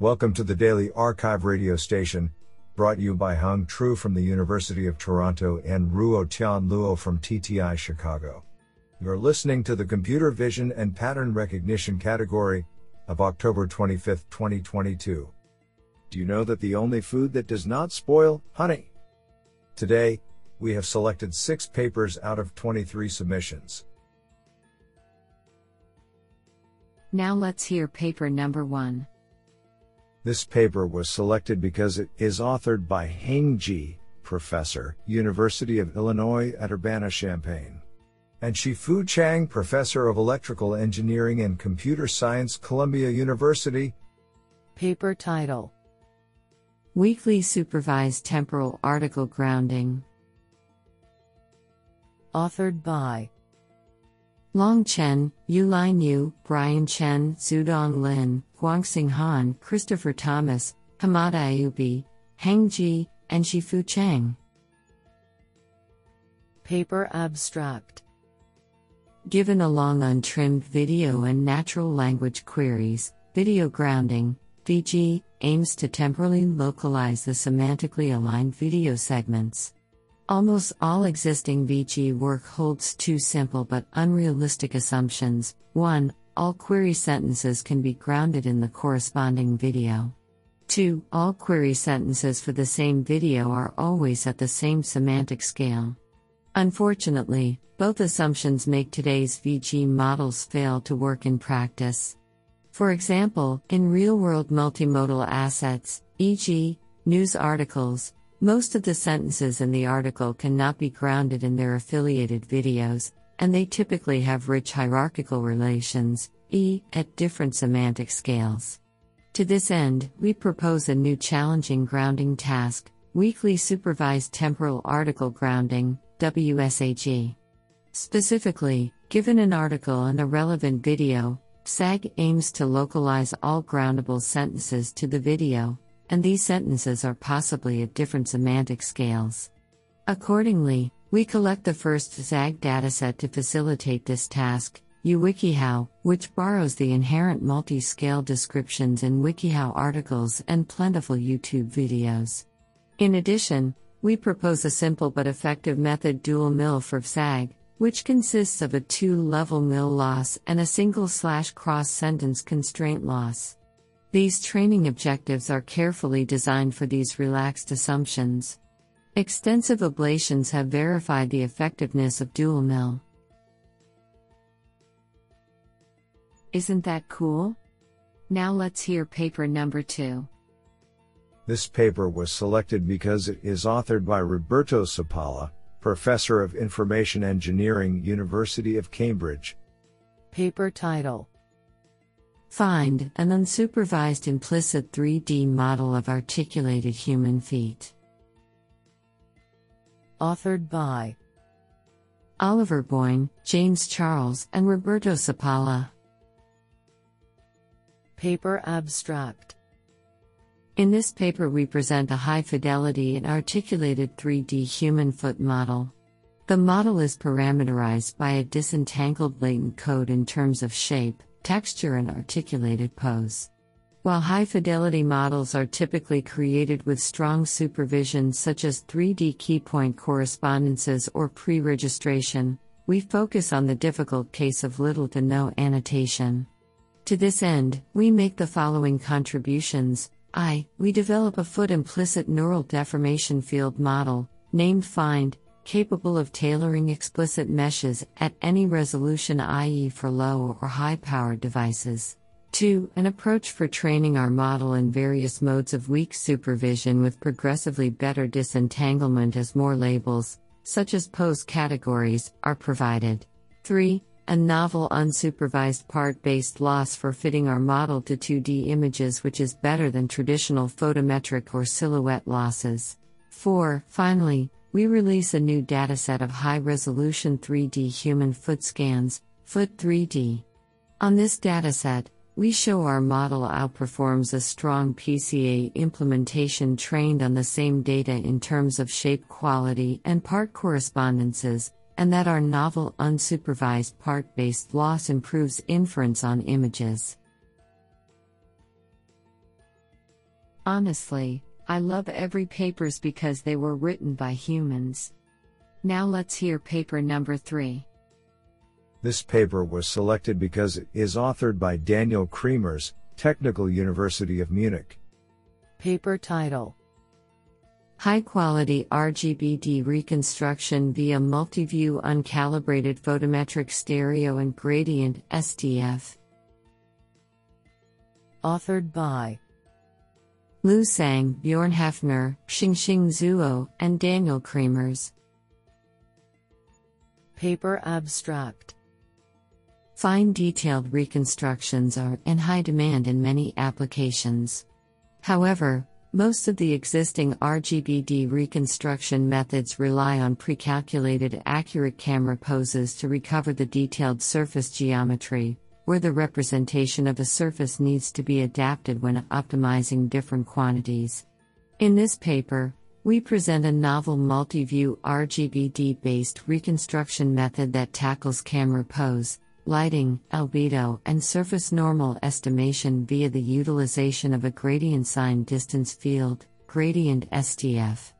Welcome to the Daily arXiv radio station, brought you by Hung Tru from the University of Toronto and Ruo Tian Luo from TTI Chicago. You're listening to the Computer Vision and Pattern Recognition category of October 25, 2022. Do you know that the only food that does not spoil, honey? Today, we have selected six papers out of 23 submissions. Now let's hear paper number one. This paper was selected because it is authored by Heng Ji, professor, University of Illinois at Urbana-Champaign. And Shih-Fu Chang, professor of electrical engineering and computer science, Columbia University. Paper title Weakly Supervised Temporal Article Grounding. Authored by Long Chen, Yulei Niu, Brian Chen, Xudong Lin, Guangxing Han, Christopher Thomas, Hammad Ayyubi, Heng Ji, and Shih-Fu Chang. Paper Abstract Given a long untrimmed video and natural language queries, video grounding, VG, aims to temporally localize the semantically aligned video segments. Almost all existing VG work holds two simple but unrealistic assumptions. 1. All query sentences can be grounded in the corresponding video. 2. All query sentences for the same video are always at the same semantic scale. Unfortunately, both assumptions make today's VG models fail to work in practice. For example, in real world multimodal assets, e.g., news articles, most of the sentences in the article cannot be grounded in their affiliated videos, and they typically have rich hierarchical relations, e, at different semantic scales. To this end, we propose a new challenging grounding task weakly supervised temporal article grounding, WSAG. Specifically, given an article and a relevant video, SAG aims to localize all groundable sentences to the video, and these sentences are possibly at different semantic scales. Accordingly, we collect the first ZAG dataset to facilitate this task, YouwikiHow, which borrows the inherent multi scale descriptions in WikiHow articles and plentiful YouTube videos. In addition, we propose a simple but effective method dual MIL for ZAG, which consists of a two level MIL loss and a single slash cross sentence constraint loss. These training objectives are carefully designed for these relaxed assumptions. Extensive ablations have verified the effectiveness of dual MIL. Isn't that cool? Now let's hear paper number two. This paper was selected because it is authored by Roberto Cipolla, professor of information engineering, University of Cambridge. Paper title Find an unsupervised implicit 3D model of articulated human feet. Authored by Oliver Boyne, James Charles, and Roberto Cipolla. Paper Abstract In this paper, we present a high fidelity and articulated 3D human foot model. The model is parameterized by a disentangled latent code in terms of shape, texture, and articulated pose. While high fidelity models are typically created with strong supervision, such as 3D keypoint correspondences or pre registration, we focus on the difficult case of little to no annotation. To this end, we make the following contributions. I. We develop a foot implicit neural deformation field model, named FIND, capable of tailoring explicit meshes at any resolution, i.e., for low or high powered devices. 2. An approach for training our model in various modes of weak supervision with progressively better disentanglement as more labels, such as pose categories, are provided. 3. A novel unsupervised part based loss for fitting our model to 2D images, which is better than traditional photometric or silhouette losses. 4. Finally, we release a new dataset of high resolution 3D human foot scans, Foot 3D. On this dataset, we show our model outperforms a strong PCA implementation trained on the same data in terms of shape quality and part correspondences, and that our novel unsupervised part based loss improves inference on images. Honestly, I love every papers because they were written by humans. Now let's hear paper number 3. This paper was selected because it is authored by Daniel Cremers, Technical University of Munich. Paper title High quality RGBD reconstruction via multi-view uncalibrated photometric stereo and gradient SDF. Authored by Lu Sang, Björn Häfner, Xingxing Zuo, and Daniel Cremers. Paper Abstract Fine detailed reconstructions are in high demand in many applications. However, most of the existing RGBD reconstruction methods rely on pre-calculated accurate camera poses to recover the detailed surface geometry, where the representation of a surface needs to be adapted when optimizing different quantities. In this paper, we present a novel multi-view RGBD-based reconstruction method that tackles camera pose, lighting, albedo, and surface normal estimation via the utilization of a gradient sign distance field, gradient SDF.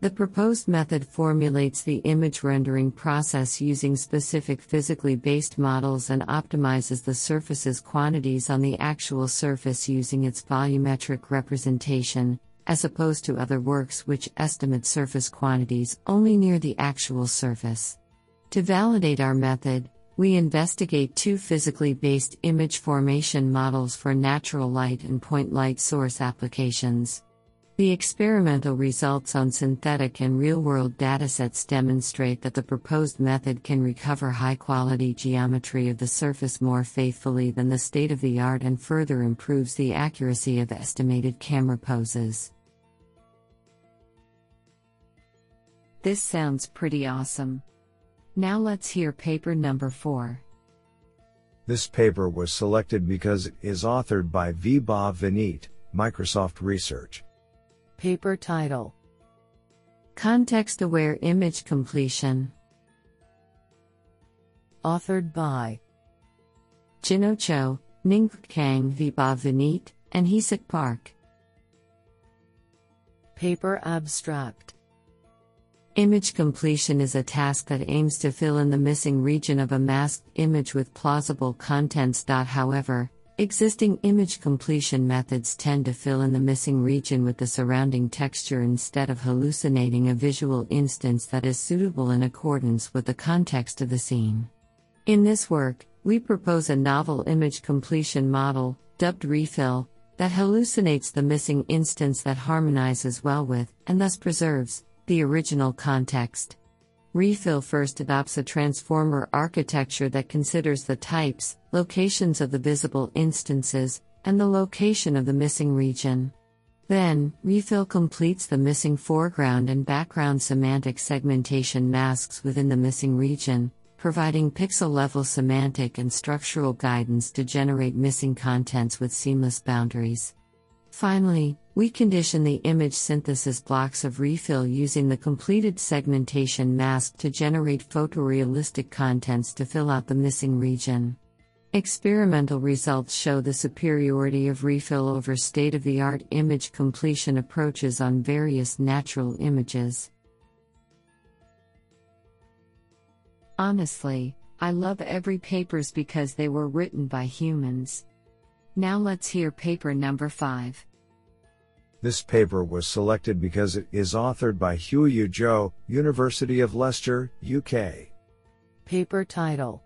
The proposed method formulates the image rendering process using specific physically based models and optimizes the surface's quantities on the actual surface using its volumetric representation, as opposed to other works which estimate surface quantities only near the actual surface. To validate our method, we investigate two physically based image formation models for natural light and point light source applications. The experimental results on synthetic and real world datasets demonstrate that the proposed method can recover high quality geometry of the surface more faithfully than the state of the art and further improves the accuracy of estimated camera poses. This sounds pretty awesome. Now let's hear paper number 4. This paper was selected because it is authored by Vibhav Vineet, Microsoft Research. Paper title Context Aware Image Completion. Authored by Jinoh Cho, Ning Kang Vibhav Vineet, and Jaesik Park. Paper Abstract Image completion is a task that aims to fill in the missing region of a masked image with plausible contents. However, existing image completion methods tend to fill in the missing region with the surrounding texture instead of hallucinating a visual instance that is suitable in accordance with the context of the scene. In this work, we propose a novel image completion model, dubbed Refill, that hallucinates the missing instance that harmonizes well with, and thus preserves, the original context. Refill first adopts a transformer architecture that considers the types, locations of the visible instances, and the location of the missing region. Then, Refill completes the missing foreground and background semantic segmentation masks within the missing region, providing pixel level semantic and structural guidance to generate missing contents with seamless boundaries. Finally, we condition the image synthesis blocks of refill using the completed segmentation mask to generate photorealistic contents to fill out the missing region. Experimental results show the superiority of refill over state of the art image completion approaches on various natural images. Honestly, I love every papers because they were written by humans. Now let's hear paper number 5. This paper was selected because it is authored by Huiyu Zhou, University of Leicester, UK. Paper title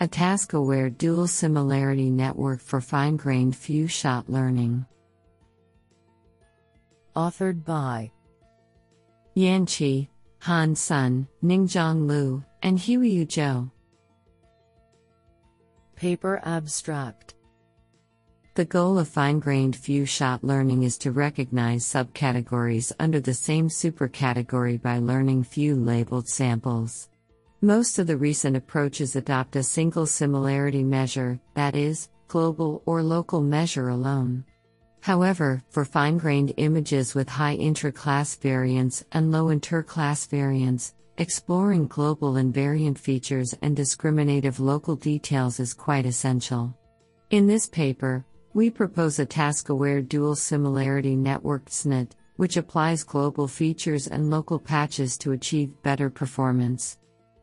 A task aware dual similarity network for fine grained few shot learning. Authored by Yan Qi, Han Sun, Ningzhong Liu, and Huiyu Zhou. Paper Abstract The goal of fine grained few shot learning is to recognize subcategories under the same supercategory by learning few labeled samples. Most of the recent approaches adopt a single similarity measure, that is, global or local measure alone. However, for fine grained images with high intra-class variance and low inter-class variance, Exploring global invariant features and discriminative local details is quite essential. In this paper, We propose a task aware dual similarity network TDSNet, which applies global features and local patches to achieve better performance.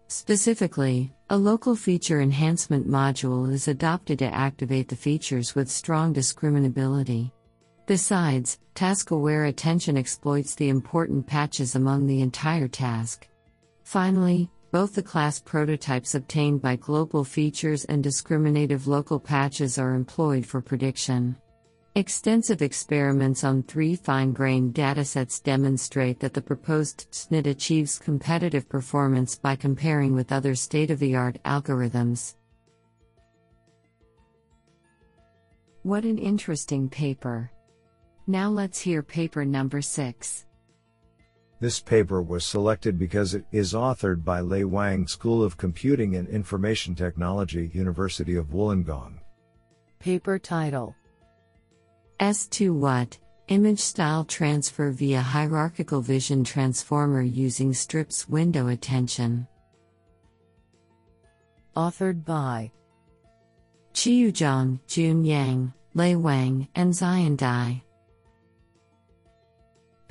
Specifically, a local feature enhancement module is adopted to activate the features with strong discriminability. Besides, task aware attention exploits the important patches among the entire task. Finally, both the class prototypes obtained by global features and discriminative local patches are employed for prediction. Extensive experiments on three fine grained datasets demonstrate that the proposed SNIT achieves competitive performance by comparing with other state of the art algorithms. What an interesting paper! Now let's hear paper number 6. This paper was selected because it is authored by Lei Wang School of Computing and Information Technology, University of Wollongong. Paper title S2 What? Image style transfer via hierarchical vision transformer using strips window attention. Authored by Chiyu Zhang, Jun Yang, Lei Wang, and Xian Dai.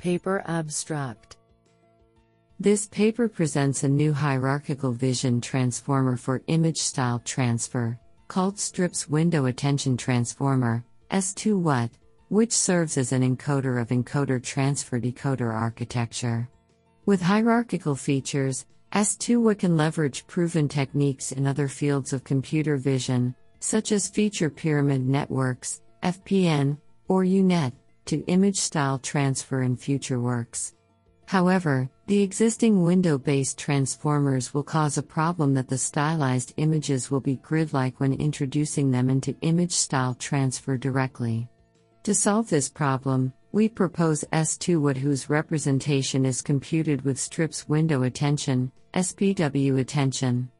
Paper Abstract This paper presents a new hierarchical vision transformer for image style transfer, called Strips Window Attention Transformer, S2 WAT, which serves as an encoder of encoder transfer decoder architecture. With hierarchical features, S2 WAT can leverage proven techniques in other fields of computer vision, such as feature pyramid networks, FPN, or UNet to image style transfer in future works. However, the existing window based transformers will cause a problem that the stylized images will be grid like when introducing them into image style transfer directly. To solve this problem, we propose S2 WAT whose representation is computed with strips window attention, SPW attention.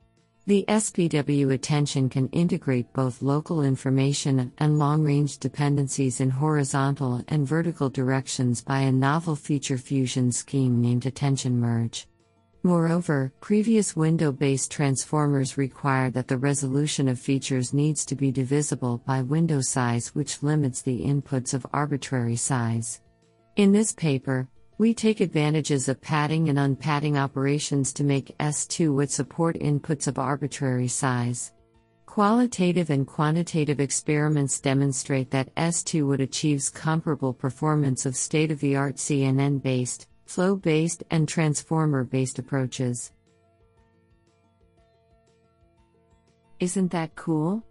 The SPW attention can integrate both local information and long range dependencies in horizontal and vertical directions by a novel feature fusion scheme named Attention Merge. Moreover, previous window based transformers require that the resolution of features needs to be divisible by window size, which limits the inputs of arbitrary size. In this paper, we take advantages of padding and unpadding operations to make S2 WAT support inputs of arbitrary size. Qualitative and quantitative experiments demonstrate that S2 WAT achieves comparable performance of state of the art CNN based, flow based, and transformer based approaches. Isn't that cool?